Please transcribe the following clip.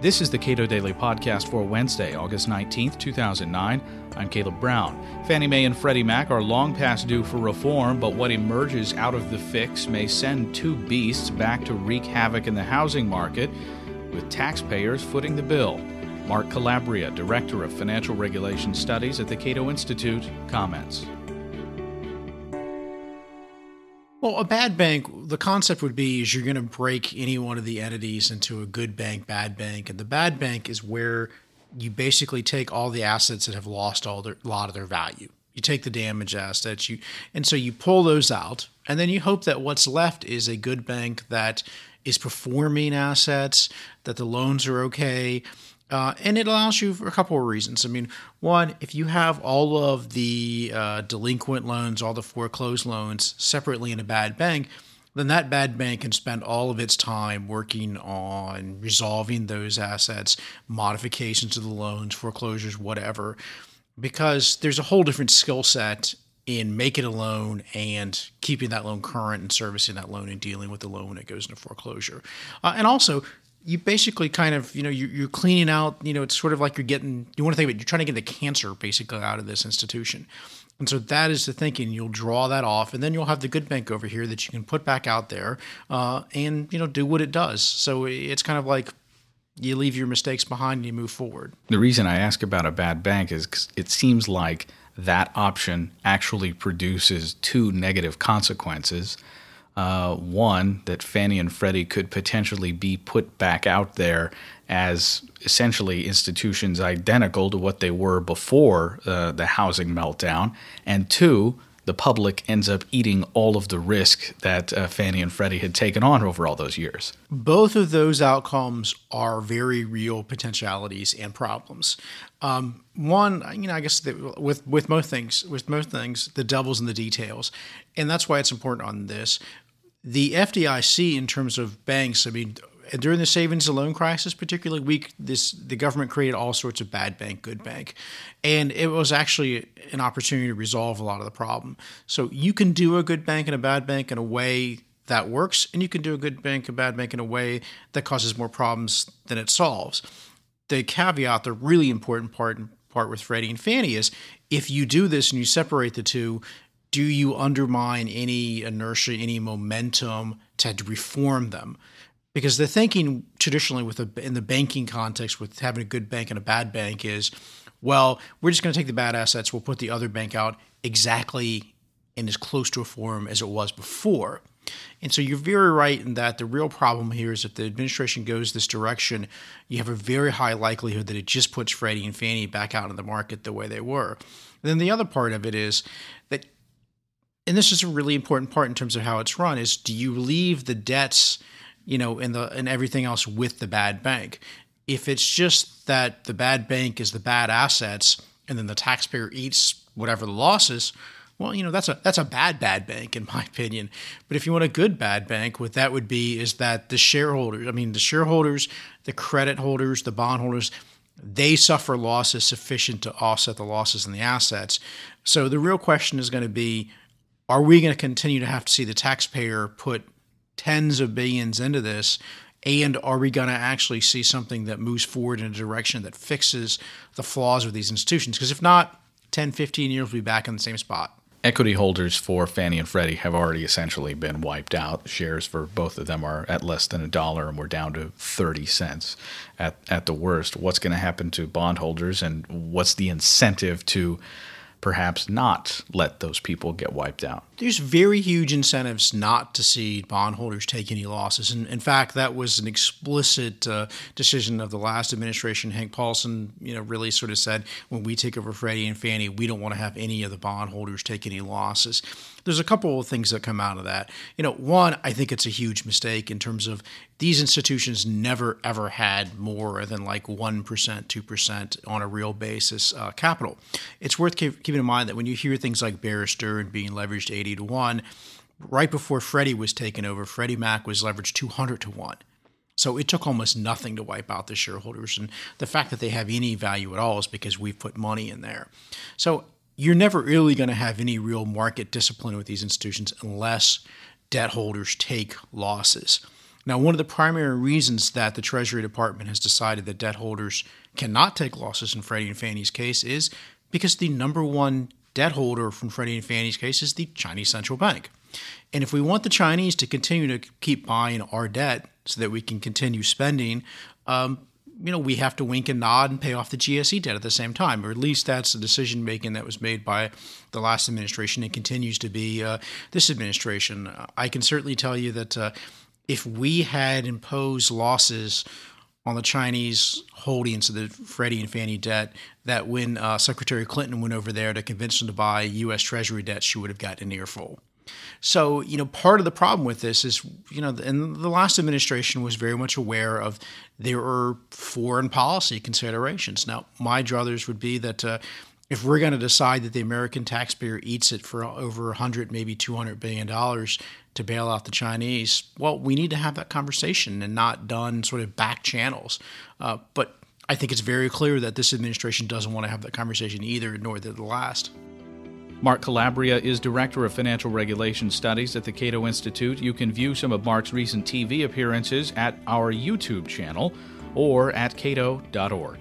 This is the Cato Daily Podcast for Wednesday, August 19th, 2009. I'm Caleb Brown. Fannie Mae and Freddie Mac are long past due for reform, but what emerges out of the fix may send two beasts back to wreak havoc in the housing market, with taxpayers footing the bill. Mark Calabria, Director of Financial Regulation Studies at the Cato Institute, comments. Well, a bad bank, the concept would be is you're going to break any one of the entities into a good bank, bad bank, and the bad bank is where you basically take all the assets that have lost all their, lot of their value. You take the damaged assets, you and so you pull those out, and then you hope that what's left is a good bank that is performing assets, that the loans are okay, uh, and it allows you for a couple of reasons. I mean, one, if you have all of the uh, delinquent loans, all the foreclosed loans separately in a bad bank, then that bad bank can spend all of its time working on resolving those assets, modifications of the loans, foreclosures, whatever, because there's a whole different skill set in making a loan and keeping that loan current and servicing that loan and dealing with the loan when it goes into foreclosure. Uh, and also, you basically kind of you know you, are cleaning out you know it's sort of like you're getting you want to think of it you're trying to get the cancer basically out of this institution. And so that is the thinking. You'll draw that off and then you'll have the good bank over here that you can put back out there uh, and you know do what it does. So it's kind of like you leave your mistakes behind and you move forward. The reason i ask about a bad bank is it seems like that option actually produces two negative consequences uh, one, that Fannie and Freddie could potentially be put back out there as essentially institutions identical to what they were before uh, the housing meltdown. And two, the public ends up eating all of the risk that uh, Fannie and Freddie had taken on over all those years. Both of those outcomes are very real potentialities and problems. Um, one, you know, I guess with with most things, with most things, the devil's in the details, and that's why it's important on this the FDIC, in terms of banks, I mean, during the savings and loan crisis, particularly weak, this the government created all sorts of bad bank, good bank, and it was actually an opportunity to resolve a lot of the problem. So you can do a good bank and a bad bank in a way that works, and you can do a good bank, and a bad bank in a way that causes more problems than it solves. The caveat, the really important part part with Freddie and Fannie is if you do this and you separate the two, do you undermine any inertia, any momentum to reform them? Because the thinking traditionally with a, in the banking context with having a good bank and a bad bank is, well, we're just going to take the bad assets, we'll put the other bank out exactly in as close to a form as it was before. And so you're very right in that the real problem here is if the administration goes this direction, you have a very high likelihood that it just puts Freddie and Fannie back out in the market the way they were. And then the other part of it is that and this is a really important part in terms of how it's run is do you leave the debts you know and the and everything else with the bad bank. If it's just that the bad bank is the bad assets and then the taxpayer eats whatever the losses well you know that's a that's a bad bad bank in my opinion. But if you want a good bad bank what that would be is that the shareholders i mean the shareholders the credit holders the bondholders they suffer losses sufficient to offset the losses in the assets. So the real question is going to be are we going to continue to have to see the taxpayer put tens of billions into this? And are we going to actually see something that moves forward in a direction that fixes the flaws of these institutions? Because if not, 10, 15 years, we'll be back in the same spot. Equity holders for Fannie and Freddie have already essentially been wiped out. Shares for both of them are at less than a dollar, and we're down to 30 cents at, at the worst. What's going to happen to bondholders, and what's the incentive to perhaps not let those people get wiped out. There's very huge incentives not to see bondholders take any losses. And in fact, that was an explicit uh, decision of the last administration. Hank Paulson, you know, really sort of said, when we take over Freddie and Fannie, we don't want to have any of the bondholders take any losses. There's a couple of things that come out of that. You know, one, I think it's a huge mistake in terms of these institutions never ever had more than like 1%, 2% on a real basis uh, capital. It's worth keeping in mind that when you hear things like Bear Stearns being leveraged 80 to 1, right before Freddie was taken over, Freddie Mac was leveraged 200 to 1. So it took almost nothing to wipe out the shareholders. And the fact that they have any value at all is because we've put money in there. So you're never really going to have any real market discipline with these institutions unless debt holders take losses. Now, one of the primary reasons that the Treasury Department has decided that debt holders cannot take losses in Freddie and Fannie's case is because the number one debt holder from Freddie and Fannie's case is the Chinese Central Bank. And if we want the Chinese to continue to keep buying our debt so that we can continue spending, um, you know, we have to wink and nod and pay off the GSE debt at the same time, or at least that's the decision making that was made by the last administration and continues to be uh, this administration. I can certainly tell you that uh, if we had imposed losses on the Chinese holdings of the Freddie and Fannie debt, that when uh, Secretary Clinton went over there to convince them to buy U.S. Treasury debt, she would have gotten an earful. So, you know, part of the problem with this is, you know, and the last administration was very much aware of there are foreign policy considerations. Now, my druthers would be that uh, if we're going to decide that the American taxpayer eats it for over 100, maybe 200 billion dollars to bail out the Chinese, well, we need to have that conversation and not done sort of back channels. Uh, but I think it's very clear that this administration doesn't want to have that conversation either, nor did the last. Mark Calabria is Director of Financial Regulation Studies at the Cato Institute. You can view some of Mark's recent TV appearances at our YouTube channel or at cato.org.